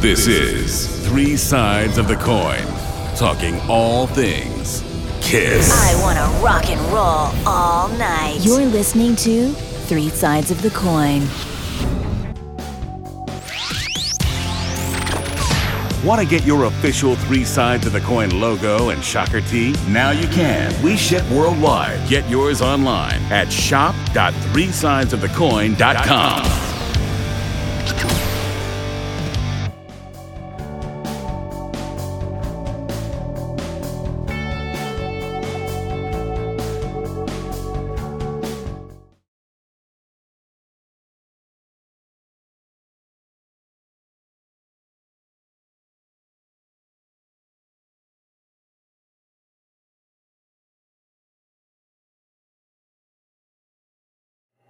This is Three Sides of the Coin, talking all things Kiss. I want to rock and roll all night. You're listening to Three Sides of the Coin. Want to get your official Three Sides of the Coin logo and shocker tee? Now you can. We ship worldwide. Get yours online at shop.threesidesofthecoin.com.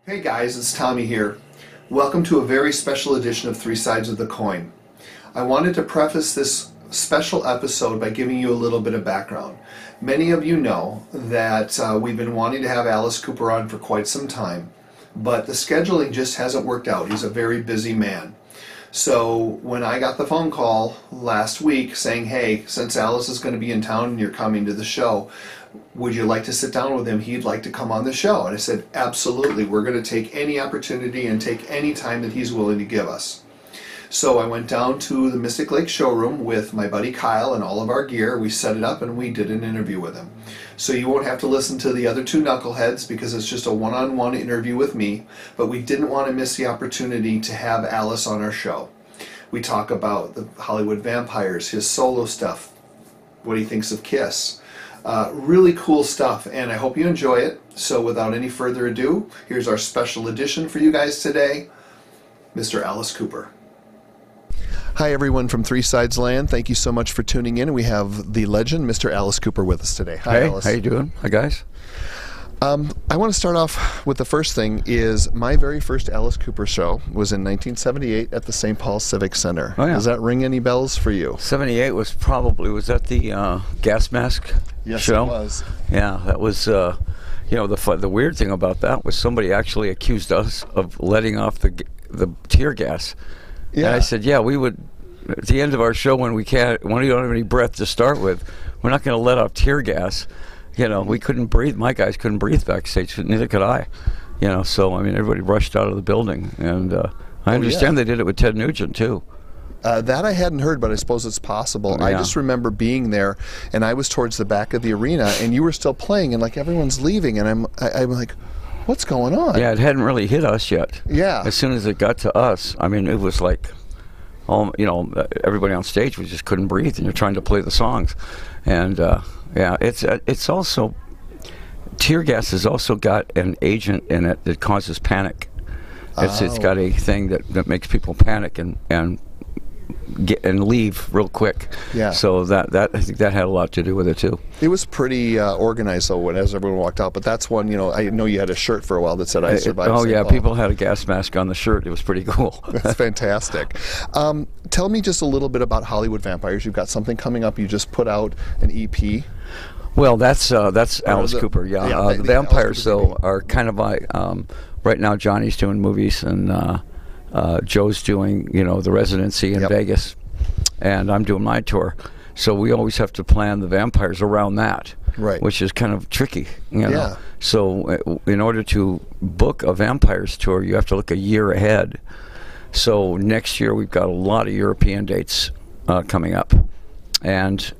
Hey guys, it's Tommy here. Welcome to a very special edition of Three Sides of the Coin. I wanted to preface this special episode by giving you a little bit of background. Many of you know that uh, we've been wanting to have Alice Cooper on for quite some time, but the scheduling just hasn't worked out. He's a very busy man. So when I got the phone call last week saying, hey, since Alice is going to be in town and you're coming to the show, would you like to sit down with him? He'd like to come on the show. And I said, absolutely. We're going to take any opportunity and take any time that he's willing to give us. So I went down to the Mystic Lake showroom with my buddy Kyle and all of our gear. We set it up and we did an interview with him. So you won't have to listen to the other two knuckleheads because it's just a one on one interview with me. But we didn't want to miss the opportunity to have Alice on our show. We talk about the Hollywood vampires, his solo stuff, what he thinks of Kiss. Uh, really cool stuff, and I hope you enjoy it. So, without any further ado, here's our special edition for you guys today Mr. Alice Cooper. Hi, everyone from Three Sides Land. Thank you so much for tuning in. We have the legend, Mr. Alice Cooper, with us today. Hi, hey, Alice. how you doing? Hi, guys. Um, I want to start off with the first thing is my very first Alice Cooper show was in 1978 at the St. Paul Civic Center. Oh, yeah. Does that ring any bells for you? 78 was probably, was that the uh, gas mask Yes, show? it was. Yeah, that was, uh, you know, the the weird thing about that was somebody actually accused us of letting off the the tear gas. Yeah, And I said, yeah, we would, at the end of our show when we can't, when we don't have any breath to start with, we're not going to let off tear gas. You know, we couldn't breathe. My guys couldn't breathe backstage. Neither could I. You know, so I mean, everybody rushed out of the building, and uh, I Oh, understand yeah. they did it with Ted Nugent too. Uh, that I hadn't heard, but I suppose it's possible. I just remember being there, and I was towards the back of the arena, and you were still playing, and like everyone's leaving, and I'm, I, I'm like, what's going on? Yeah, it hadn't really hit us yet. Yeah. As soon as it got to us, I mean, it was like, all you know, everybody on stage was just couldn't breathe, and you're trying to play the songs, and uh, yeah, it's uh, it's also tear gas has also got an agent in it that causes panic. It's it's Oh. got a thing that, that makes people panic and and get and leave real quick. Yeah. So that that I think that had a lot to do with it too. It was pretty uh, organized though, when as everyone walked out. But that's one, you know, I know you had a shirt for a while that said "I It- survived." oh St. yeah, Paul." people had a gas mask on the shirt. It was pretty cool. That's fantastic. Um, tell me just a little bit about Hollywood Vampires. You've got something coming up. You just put out an EP. Well, that's uh, that's Alice the- Cooper. Yeah, yeah, uh, the- the the vampires though are kind of like um, right now. Johnny's doing movies and uh, Joe's doing you know the residency in Yep. Vegas, and I'm doing my tour. So we always have to plan the vampires around that, Right. Which is kind of tricky, you know. Yeah. So uh, in order to book a vampires tour, you have to look a year ahead. So next year we've got a lot of European dates uh, coming up, and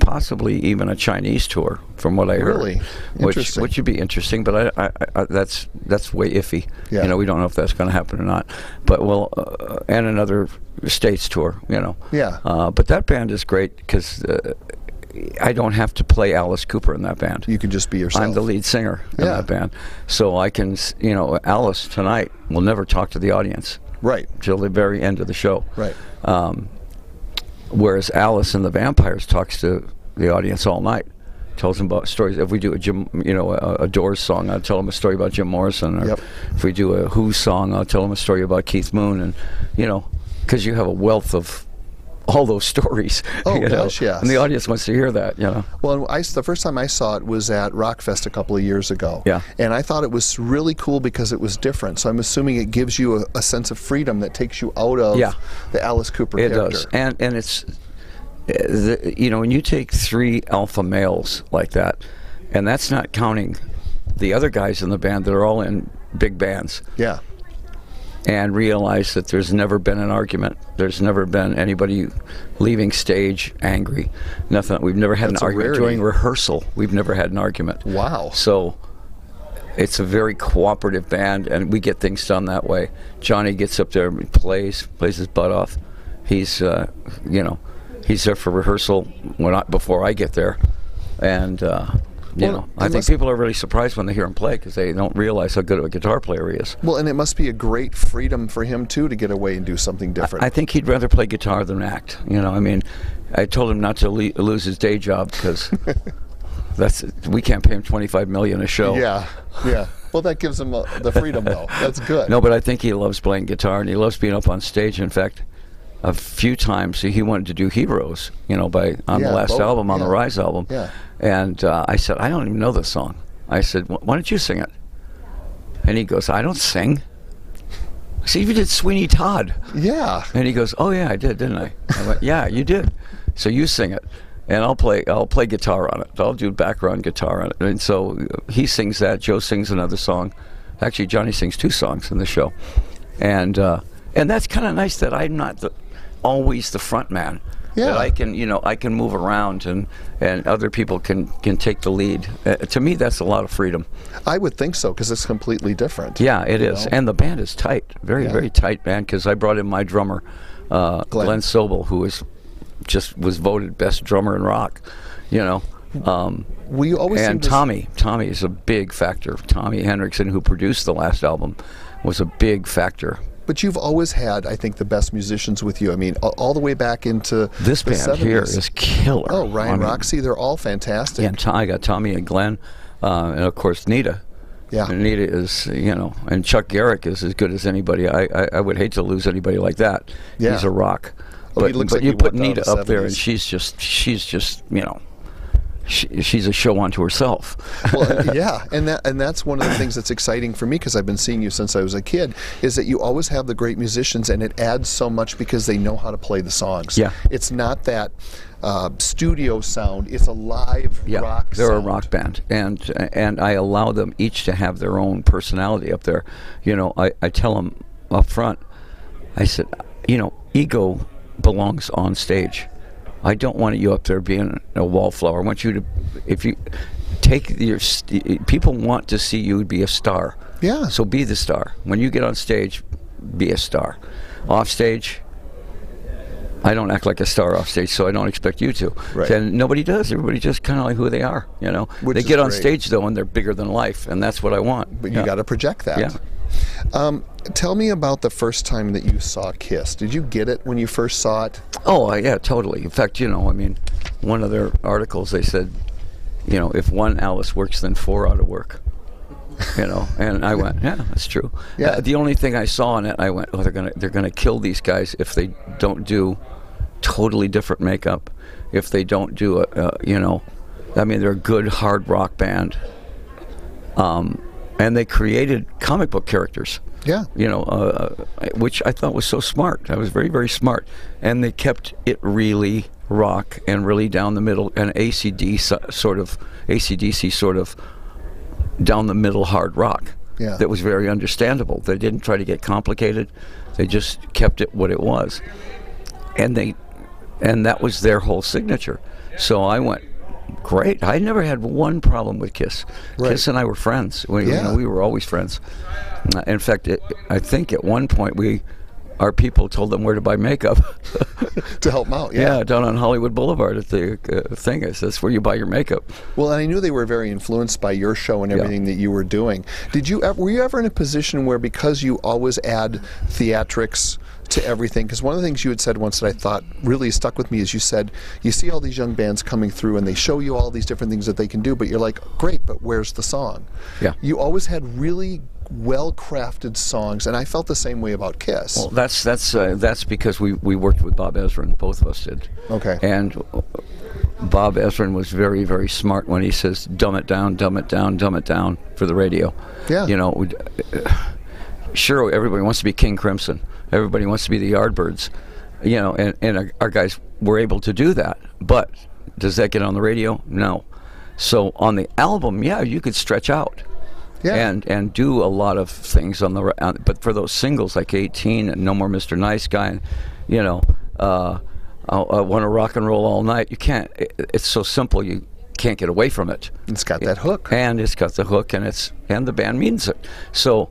possibly even a Chinese tour, from what I heard. Really? Which Interesting. which would be interesting, but I, I, I that's that's way iffy. Yeah. You know, we don't know if that's going to happen or not. But well, uh, and another states tour. You know. Yeah. Uh, but that band is great because. Uh, I don't have to play Alice Cooper in that band. You can just be yourself. I'm the lead singer in Yeah. that band, so I can, you know, Alice tonight will never talk to the audience Right. till the very end of the show. Right. Um, whereas Alice and the Vampires talks to the audience all night, tells them about stories. If we do a Jim, you know, a, a Doors song, I'll tell them a story about Jim Morrison. Or Yep. if we do a Who song, I'll tell them a story about Keith Moon, and you know, because you have a wealth of all those stories. Oh, you know? yes. And the audience wants to hear that, you know. Well, I, the first time I saw it was at Rockfest a couple of years ago. Yeah. And I thought it was really cool because it was different. So I'm assuming it gives you a, a sense of freedom that takes you out of Yeah. the Alice Cooper It character. does, and and it's, uh, the, you know, when you take three alpha males like that, and that's not counting the other guys in the band that are all in big bands, Yeah. And realize that there's never been an argument. There's never been anybody leaving stage angry. Nothing. We've never had That's an argument during rehearsal. We've never had an argument. Wow. So it's a very cooperative band, and we get things done that way. Johnny gets up there and plays, plays his butt off. He's, uh, you know, he's there for rehearsal when I, before I get there, and uh, you Well, know, I think people are really surprised when they hear him play because they don't realize how good of a guitar player he is. Well, and it must be a great freedom for him too to get away and do something different. I think he'd rather play guitar than act. You know, I mean, I told him not to le- lose his day job because that's we can't pay him twenty five million a show. yeah. Yeah. Well, that gives him uh, the freedom though. That's good. No, but I think he loves playing guitar and he loves being up on stage. In fact, a few times he wanted to do Heroes, you know, by on Yeah, the last both, album, on the. Rise album. Yeah. And uh, I said, I don't even know this song. I said, "Wh- why don't you sing it? And he goes, I don't sing. I said, you did Sweeney Todd. Yeah. And he goes, "Oh yeah, I did, didn't I?" I went, "Yeah, you did." So you sing it, and I'll play. I'll play guitar on it. I'll do background guitar on it. And so uh, he sings that. Joe sings another song. Actually, Johnny sings two songs in the show, and uh, and that's kind of nice that I'm not the, always the front man. Yeah. That I can, you know, I can move around and and other people can can take the lead. Uh, to me, that's a lot of freedom. I would think so because it's completely different. Yeah, it is, know? and the band is tight, very Yeah. very tight band. Because I brought in my drummer, uh, Glenn. Glenn. Sobel, who was just was voted best drummer in rock. You know, um, We always and to Tommy, Tommy is a big factor. Tommy Henriksen, who produced the last album, was a big factor. But you've always had, I think, the best musicians with you. I mean, all, all the way back into This the band here 70s. is killer. Oh, Ryan I mean, Roxie, they're all fantastic. Yeah, Tom, I got Tommy and Glenn, uh, and of course Nita. Yeah. And Nita is, you know, and Chuck Garric is as good as anybody. I, I, I would hate to lose anybody like that. Yeah. He's a rock. Oh, he but looks but like you put walked out of Nita up there, and she's just, she's just, you know, she, she's a show unto herself. well, yeah, and that and that's one of the things that's exciting for me because I've been seeing you since I was a kid. Is that you always have the great musicians, and it adds so much because they know how to play the songs. Yeah. it's not that uh, studio sound; it's a live yeah, rock. they're sound. a rock band, and and I allow them each to have their own personality up there. You know, I, I tell them up front. I said, you know, ego belongs on stage. I don't want you up there being a wallflower. I want you to, if you take your, st- people want to see you be a star. Yeah. So be the star. When you get on stage, be a star. Off stage, I don't act like a star off stage, so I don't expect you to. Right. And nobody does. Everybody just kind of like who they are, you know. Which they get on great. stage though, and they're bigger than life, and that's what I want. But you got to project that. Yeah. Um, tell me about the first time that you saw Kiss. Did you get it when you first saw it? Oh, uh, yeah, totally. In fact, you know, I mean, one of their articles they said, you know, if one Alice works, then four ought to work. You know, and I went, yeah, that's true. Yeah. Uh, the only thing I saw in it, I went, oh, they're gonna they're gonna kill these guys if they don't do totally different makeup. If they don't do a, uh, you know, I mean, they're a good hard rock band. Um, and they created comic book characters Yeah. you know, uh, which I thought was so smart. I was very, very smart, and they kept it really rock and really down the middle, and ACD sort of AC/DC sort of down the middle hard rock. Yeah. That was very understandable. They didn't try to get complicated. They just kept it what it was, and they, and that was their whole signature. So I went. Great. I never had one problem with Kiss. Right. Kiss and I were friends. We, you Yeah. know, we were always friends. In fact, it, I think at one point we, our people told them where to buy makeup. To help them out, yeah. yeah. down on Hollywood Boulevard at the uh, thing. Is that's where you buy your makeup? Well, and I knew they were very influenced by your show and everything that you were doing. Did you ever, were you ever in a position where because you always add theatrics to everything? Because one of the things you had said once that I thought really stuck with me is you said you see all these young bands coming through and they show you all these different things that they can do, but you're like, great, but where's the song? Yeah. You always had really well crafted songs, and I felt the same way about Kiss. Well, that's that's uh, that's because we, we worked with Bob Ezrin. Both of us did. Okay. And Bob Ezrin was very very smart when he says, "Dumb it down, dumb it down, dumb it down" for the radio. Yeah. You know, sure everybody wants to be King Crimson. Everybody wants to be the Yardbirds. You know, and and our, our guys were able to do that. But does that get on the radio? No. So on the album, yeah, you could stretch out Yeah. and and do a lot of things on the on, but for those singles like 18 and No More Mr. Nice Guy and you know uh, I, I want to rock and roll all night you can't it, it's so simple you can't get away from it it's got that hook. and it's got the hook and it's and the band means it so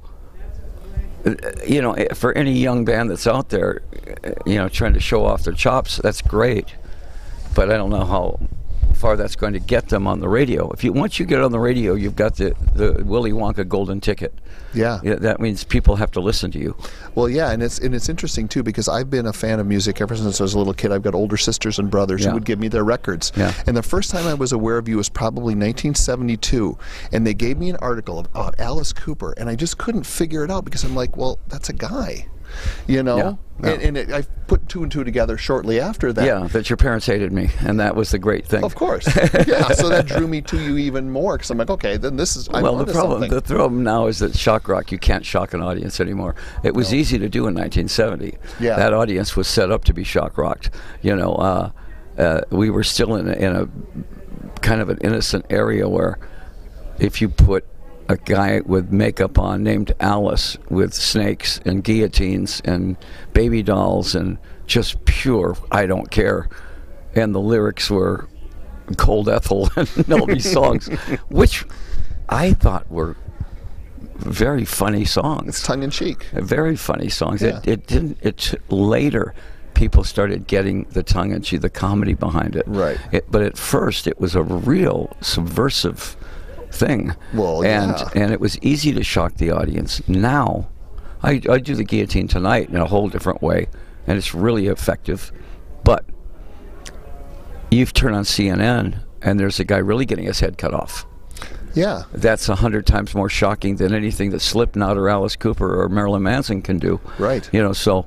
uh, you know eh, for any young band that's out there uh, you know trying to show off their chops that's great but I don't know how far that's going to get them on the radio. If you once you get on the radio, you've got the the Willy Wonka golden ticket. Yeah. Yeah, that means people have to listen to you. Well, yeah, and it's and it's interesting too because I've been a fan of music ever since I was a little kid. I've got older sisters and brothers Yeah. who would give me their records. Yeah. And the first time I was aware of you was probably 1972, and they gave me an article about Alice Cooper, and I just couldn't figure it out because I'm like, well, that's a guy, you know. Yeah. And, and it, I put two and two together shortly after that. Yeah, that your parents hated me, and that was the great thing. Of course. yeah. So that drew me to you even more because I'm like, okay, then this is. I'm well, the problem something. the problem now is that shock rock you can't shock an audience anymore. It was easy to do in 1970. Yeah. that audience was set up to be shock rocked. You know, uh, uh, we were still in a, in a kind of an innocent area where if you put a guy with makeup on named Alice with snakes and guillotines and baby dolls and just pure I don't care, and the lyrics were Cold Ethel and all these songs, which I thought were very funny songs. it's tongue in cheek. Very funny songs. Yeah. It, it didn't. It later, people started getting the tongue and cheek, the comedy behind it. Right. It, but at first, it was a real subversive thing. Well, and yeah. and it was easy to shock the audience. Now, I I do the guillotine tonight in a whole different way, and it's really effective. But you've turned on CNN, and there's a guy really getting his head cut off Yeah. that's a hundred times more shocking than anything that Slipknot or Alice Cooper or Marilyn Manson can do. Right. You know, so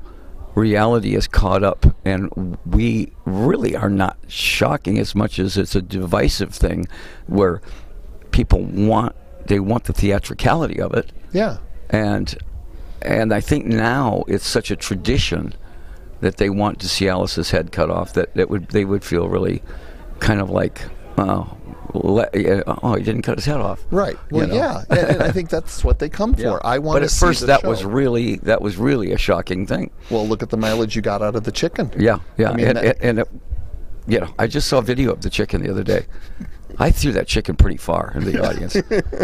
reality is caught up, and we really are not shocking as much as it's a divisive thing, where people want they want the theatricality of it, Yeah. and and I think now it's such a tradition that they want to see Alice's head cut off that that would they would feel really kind of like oh le- oh he didn't cut his head off Right. you Well, know? yeah, and, and I think that's what they come for. I want but at first that show. was really that was really a shocking thing Well, look at the mileage you got out of the chicken. yeah yeah I mean, and, that- and, and it, you know I just saw a video of the chicken the other day I threw that chicken pretty far in the audience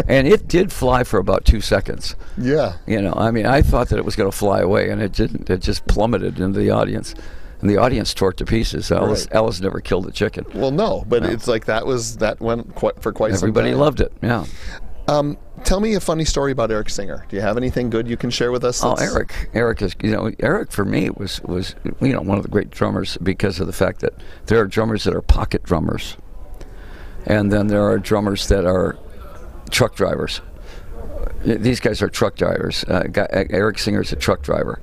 and it did fly for about two seconds Yeah. You know, I mean, I thought that it was going to fly away, and it didn't. It just plummeted into the audience, and the audience tore it to pieces. Alice, Right. Alice never killed a chicken. Well, no, but No. it's like that was that went quite for quite Everybody some time. loved it. Yeah. Um, tell me a funny story about Eric Singer. Do you have anything good you can share with us? Oh, Eric. Eric is, you know, Eric for me was was you know one of the great drummers because of the fact that there are drummers that are pocket drummers, and then there are drummers that are truck drivers. These guys are truck drivers. Uh, guy, Eric Singer's a truck driver.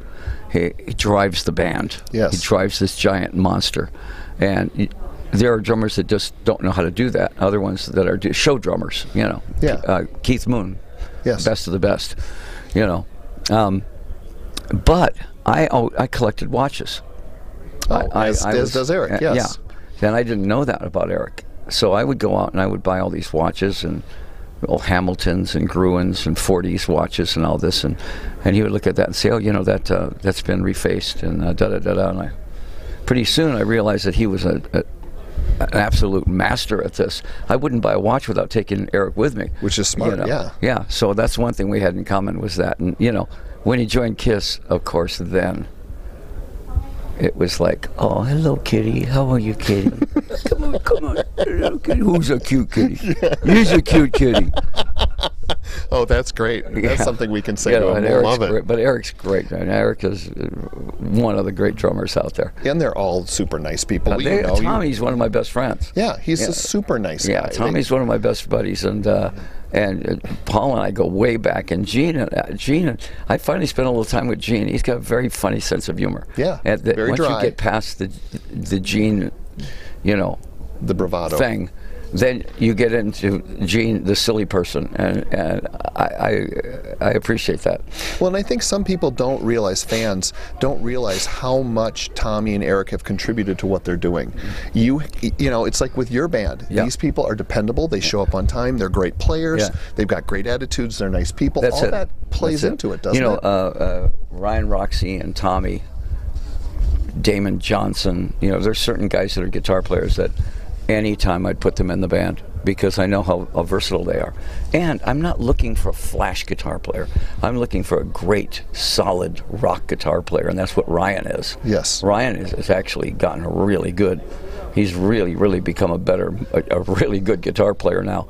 He, he drives the band. Yes. He drives this giant monster, and y- there are drummers that just don't know how to do that. Other ones that are show drummers. You know. Yeah. Uh, Keith Moon. Yes. Best of the best. You know. Um, but I oh, I collected watches. Oh, as, as does Eric. uh, yes. Yeah. And I didn't know that about Eric. So I would go out and I would buy all these watches and old Hamiltons and Gruens and 40s watches and all this. And, and he would look at that and say, oh, you know, that uh, that's been refaced and uh, da da da da. And I, pretty soon I realized that he was a, a an absolute master at this. I wouldn't buy a watch without taking Eric with me. Which is smart, you know. yeah. Yeah. So that's one thing we had in common was that. And you know, when he joined Kiss, of course, then it was like, oh, hello, kitty. How are you, kitty? come on, come on. Hello, kitty. Who's a cute kitty? He's a cute kitty. Oh, that's great. That's Yeah. something we can say You to him. and We'll Eric's love it. great, but Eric's great. And Eric is uh, one of the great drummers out there. And they're all super nice people. Uh, they- know, you- Tommy's one of my best friends. yeah, he's Yeah. a super nice Yeah, guy. Tommy's one of my best buddies, and uh, and uh, Paul and I go way back. And Gene, uh, Gene, I finally spent a little time with Gene. He's got a very funny sense of humor. Yeah, and the, very once dry. you get past the the Gene, you know, the bravado thing, then you get into Gene, the silly person, and and I I, I appreciate that. Well, and I think some people don't realize, fans don't realize how much Tommy and Eric have contributed to what they're doing. You, you know, it's like with your band. Yeah. These people are dependable. They show up on time. They're great players. Yeah. They've got great attitudes. They're nice people. That's All it. that plays That's into it, doesn't it? you know, it? Uh, uh, Ryan Roxie and Tommy, Damon Johnson. You know, there's certain guys that are guitar players that anytime I'd put them in the band because I know how, how versatile they are. And I'm not looking for a flash guitar player. I'm looking for a great, solid rock guitar player, and that's what Ryan is. Yes. Ryan is, has actually gotten really good. He's really, really become a better, a, a really good guitar player now.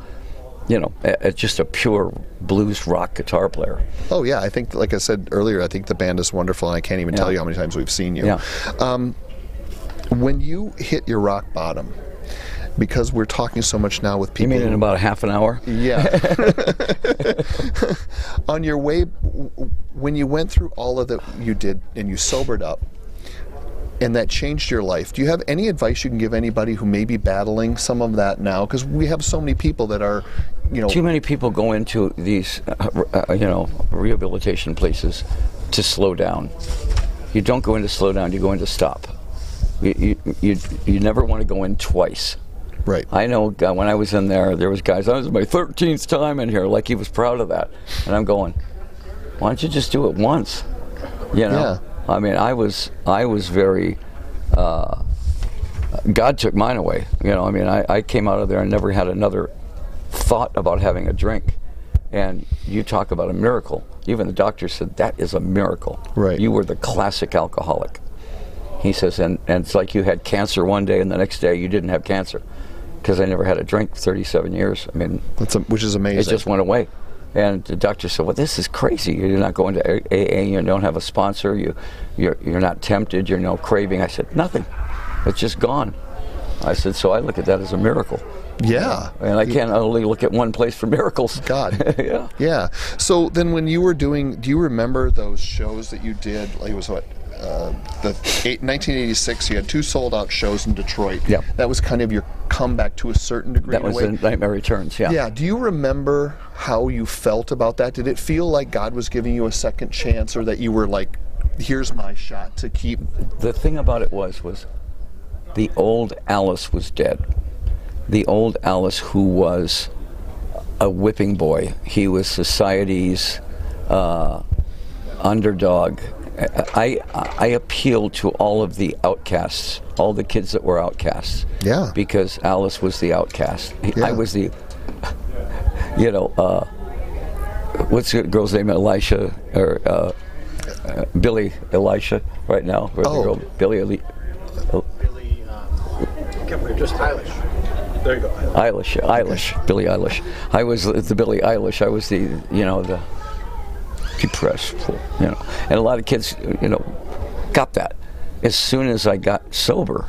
You know, a, a- just a pure blues rock guitar player. Oh yeah, I think, like I said earlier, I think the band is wonderful, and I can't even Yeah. tell you how many times we've seen you. Yeah. Um, when you hit your rock bottom, because we're talking so much now with people. You mean in about a half an hour? Yeah. On your way, when you went through all of that you did and you sobered up, and that changed your life, do you have any advice you can give anybody who may be battling some of that now? Because we have so many people that are, you know, Too many people go into these, uh, uh, you know, rehabilitation places to slow down. You don't go into slow down. You go into stop. You you you, you never want to go in twice. Right. I know uh, when I was in there, there was guys. I was my 13th time in here, like he was proud of that, and I'm going. Why don't you just do it once? You know. Yeah. I mean, I was I was very. Uh, God took mine away. You know, I mean, I, I came out of there and never had another thought about having a drink. And you talk about a miracle. Even the doctor said that is a miracle. Right. You were the classic alcoholic. He says, and, and it's like you had cancer one day and the next day you didn't have cancer. Because I never had a drink for 37 years. I mean, That's a, which is amazing. it just went away. And the doctor said, "Well, this is crazy. You're not going to AA. You don't have a sponsor. You, you're, you're not tempted. You're no craving." I said, "Nothing. It's just gone." I said, "So I look at that as a miracle." yeah. And I can't only look at one place for miracles. God. yeah. Yeah. So then, when you were doing, do you remember those shows that you did? Like it was what, uh, the eight, 1986. You had two sold out shows in Detroit. Yep. That was kind of your comeback to a certain degree. That was the Nightmare Returns. Yeah. Yeah. Do you remember how you felt about that? Did it feel like God was giving you a second chance, or that you were like, "Here's my shot to keep"? the thing about it was was the old Alice was dead. The old Alice who was a whipping boy. He was society's uh, underdog. I, I appealed to all of the outcasts, all the kids that were outcasts. Yeah. Because Alice was the outcast. Yeah. I was the, you know, uh, what's the girl's name? Elisha or uh, uh, Billy Elisha right now. Oh. girl? Billy Eli- Billy, um, just Eilish. There you go. Eilish, Eilish, Billie Eilish. I was the Billie Eilish. I was the, you know, the depressed, you know. And a lot of kids, you know, got that. As soon as I got sober,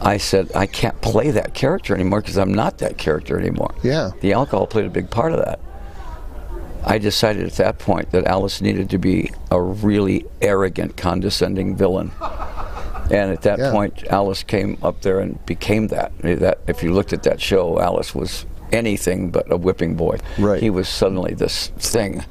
I said I can't play that character anymore because I'm not that character anymore. Yeah. The alcohol played a big part of that. I decided at that point that Alice needed to be a really arrogant, condescending villain. And at that Yeah. point, Alice came up there and became that. That if you looked at that show, Alice was anything but a whipping boy. Right. He was suddenly this thing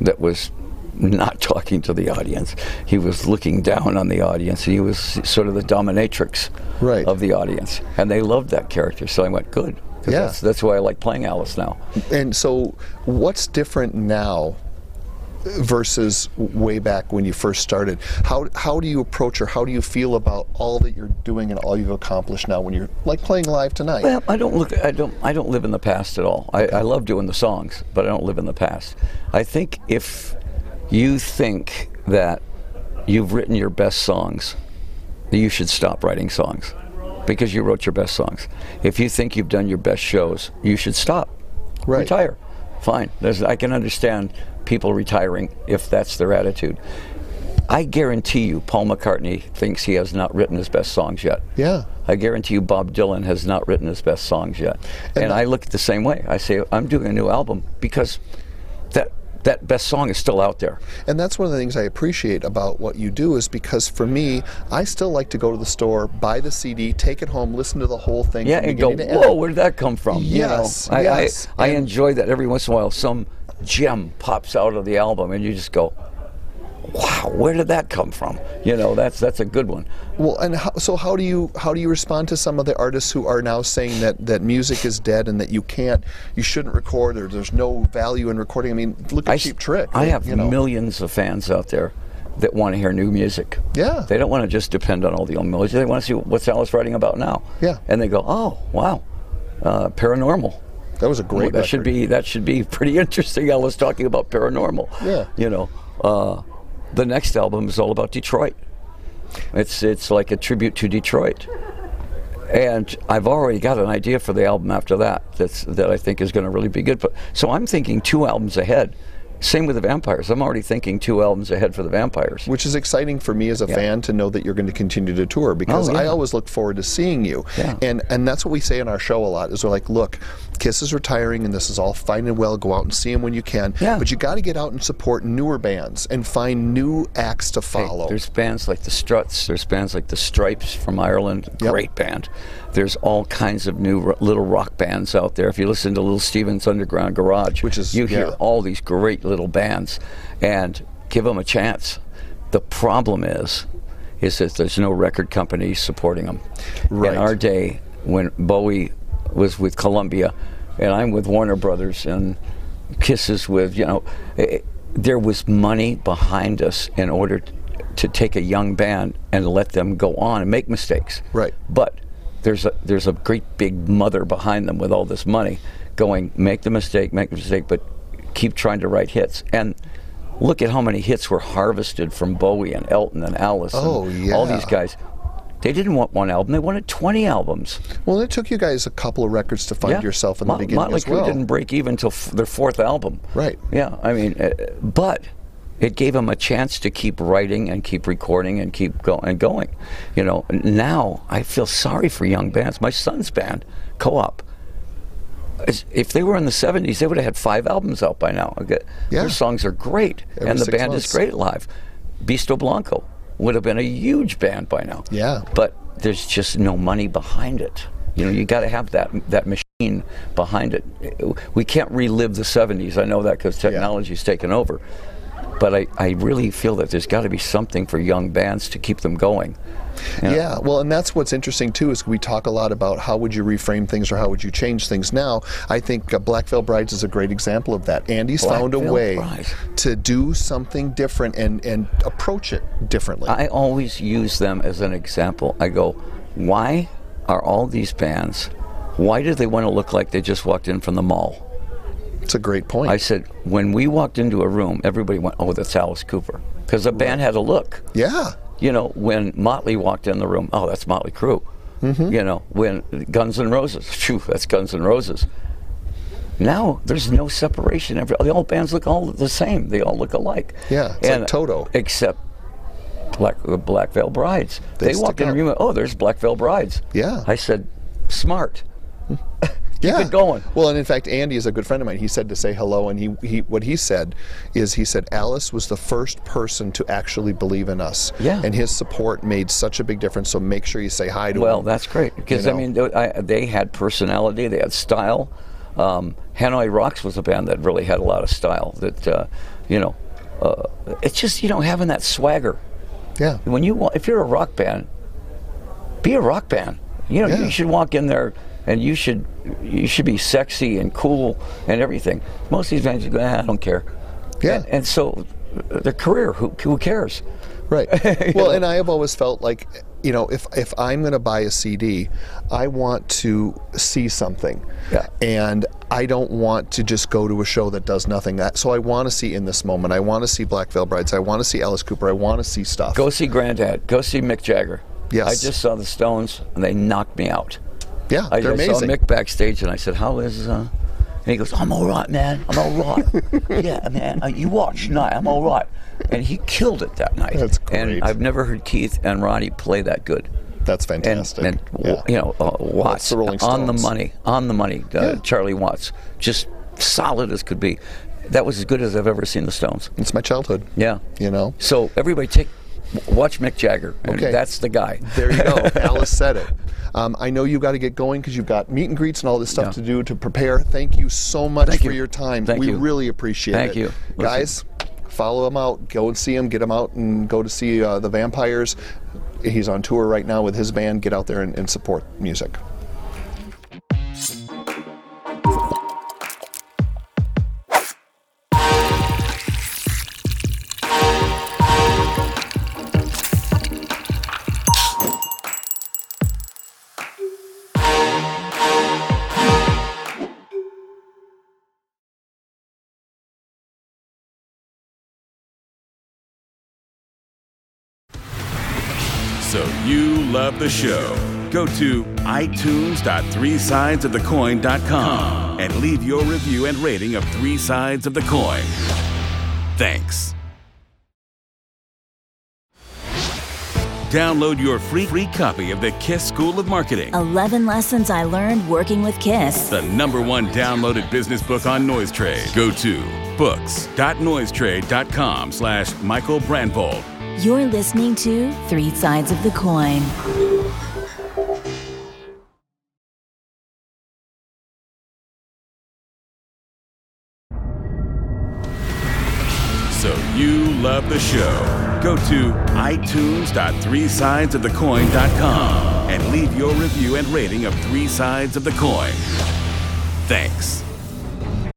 that was not talking to the audience. He was looking down on the audience. He was sort of the dominatrix Right. of the audience, and they loved that character. So I went, good. Yeah. That's, that's why I like playing Alice now. And so, what's different now versus way back when you first started? How how do you approach or how do you feel about all that you're doing and all you've accomplished now when you're like playing live tonight? Well, I don't look. I don't. I don't live in the past at all. I, I love doing the songs, but I don't live in the past. I think if you think that you've written your best songs, you should stop writing songs because you wrote your best songs. If you think you've done your best shows, you should stop. Right. Retire. fine. There's, I can understand people retiring if that's their attitude. I guarantee you, Paul McCartney thinks he has not written his best songs yet. Yeah. I guarantee you, Bob Dylan has not written his best songs yet. And, I look the same way. I say, I'm doing a new album because that that best song is still out there. And that's one of the things I appreciate about what you do is because for me, I still like to go to the store, buy the CD, take it home, listen to the whole thing. Yeah, and go, beginning to end. whoa, where did that come from? You know, Yes, I, yes. I, I enjoy that every once in a while. Some gem pops out of the album, and you just go, wow, where did that come from? You know, that's that's a good one. Well, and how, so how do you how do you respond to some of the artists who are now saying that that music is dead and that you can't, you shouldn't record or there's no value in recording? I mean, look at I, Cheap Trick. I have you know. millions of fans out there that want to hear new music. Yeah. They don't want to just depend on all the old music. They want to see what's Alice writing about now. Yeah. And they go, oh, wow, uh, paranormal. That was a great. that should be that should be pretty interesting. I was talking about paranormal. Yeah. You know, uh, the next album is all about Detroit. It's it's like a tribute to Detroit. And I've already got an idea for the album after that. That's that I think is going to really be good. But so I'm thinking two albums ahead. Same with the Vampires. I'm already thinking two albums ahead for the Vampires. Which is exciting for me as a Yeah. fan to know that you're going to continue to tour because Oh, I always look forward to seeing you. Yeah. And and that's what we say in our show a lot is we're like, look, Kiss is retiring and this is all fine and well. Go out and see them when you can. Yeah. But you got to get out and support newer bands and find new acts to Hey, follow. there's bands like the Struts. There's bands like the Strypes from Ireland. Yep. Great band. There's all kinds of new r- little rock bands out there. If you listen to Little Steven's Underground Garage, Which is- you hear all these great little bands, and give them a chance. The problem is, is that there's no record company supporting them. Right. In our day, when Bowie was with Columbia, and I'm with Warner Brothers, and Kisses with you know, eh, there was money behind us in order t- to take a young band and let them go on and make mistakes. Right. But there's a there's a great big mother behind them with all this money, going make the mistake, make the mistake, but keep trying to write hits and. Look at how many hits were harvested from Bowie and Elton and Alice Oh, and all these guys. They didn't want one album; they wanted 20 albums. well, it took you guys a couple of records to find Yeah. yourself in the beginning Motley as Crue well. didn't break even until f- their fourth album. Right. Yeah, I mean, uh, but it gave them a chance to keep writing and keep recording and keep going and going. You know, now I feel sorry for young bands. My son's band, Co-op. If they were in the 70s, they would have had five albums out by now. Okay? Yeah. Their songs are great, Every and the band months. is great live. Bisto Blanco would have been a huge band by now. Yeah. But there's just no money behind it. You know, you got to have that that machine behind it. We can't relive the 70s. I know that because technology's taken over. But I, I really feel that there's got to be something for young bands to keep them going. Know? Yeah, well, and that's what's interesting too is we talk a lot about how would you reframe things or how would you change things. Now, I think uh, Black Veil Brides is a great example of that. Andy's Black found a Veil way Brides. to do something different and and approach it differently. I always use them as an example. I go, why are all these bands, why do they want to look like they just walked in from the mall? it's a great point. I said, when we walked into a room, everybody went, oh, that's Alice Cooper. Because the band had a look. yeah, You know, when Motley walked in the room, oh, that's Motley Crue. You know, when Guns N' Roses, phew, that's Guns N' Roses. Now there's no separation. Every the old bands look all the same. They all look alike. Yeah, it's like Toto. Except Black uh, Black Veil Brides. They They, walked in the room. Oh, there's Black Veil Brides. Yeah. I said, smart. yeah. it going. Well, and in fact, Andy is a good friend of mine. He said to say hello, and he, he what he said is he said Alice was the first person to actually believe in us. Yeah. And his support made such a big difference. So make sure you say hi to Well, him. Well, that's great because You I mean, they, I, they had personality, they had style. Um, Hanoi Rocks was a band that really had a lot of style. That uh, you know, uh, it's just you know having that swagger. yeah. When you if you're a rock band, be a rock band. You know, Yeah. you should walk in there and you should you should be sexy and cool and everything. Most of these bands, go, ah, I don't care. Yeah. And, and so, uh, their career, who who cares? Right. well, and I have always felt like, you know, if if I'm going to buy a CD, I want to see something. Yeah. And I don't want to just go to a show that does nothing. That so I want to see in this moment. I want to see Black Veil Brides. I want to see Alice Cooper. I want to see stuff. Go see Granddad. Go see Mick Jagger. Yes. I just saw the Stones and they knocked me out. Yeah, I, they're I saw. Mick backstage and I said, "How is uh, And he goes, I'm all right, man. I'm all right. yeah, man. Uh, you watch tonight. I'm all right. And he killed it that night. That's great. And I've never heard Keith and Ronnie play that good. That's fantastic. and Yeah. you know, uh, Watts the Rolling on the money, on the money. Uh, Yeah. Charlie Watts, just solid as could be. That was as good as I've ever seen the Stones. It's my childhood. Yeah. You know? So everybody take watch Mick Jagger. Okay. That's the guy. There you go. Alice said it. Um, I know you've got to get going because you've got meet and greets and all this stuff Yeah. to do to prepare. Thank you so much Thank for you. your time. Thank we you. really appreciate Thank it. Thank you. Listen. Guys, follow him out. Go and see him. Get him out and go to see uh, the Vampires. He's on tour right now with his band. Get out there and, and support music. Love the show. Go to itunes.threesidesofthecoin.com and leave your review and rating of Three Sides of the Coin. Thanks. Download your free free copy of the KISS School of Marketing, 11 lessons I learned working with Kiss. the number one downloaded business book on NoiseTrade. Go to books.noisetrade.com slash Michael Brandvold. You're listening to Three Sides of the Coin. So you love the show. Go to itunes.threesidesofthecoin.com and leave your review and rating of Three Sides of the Coin. Thanks.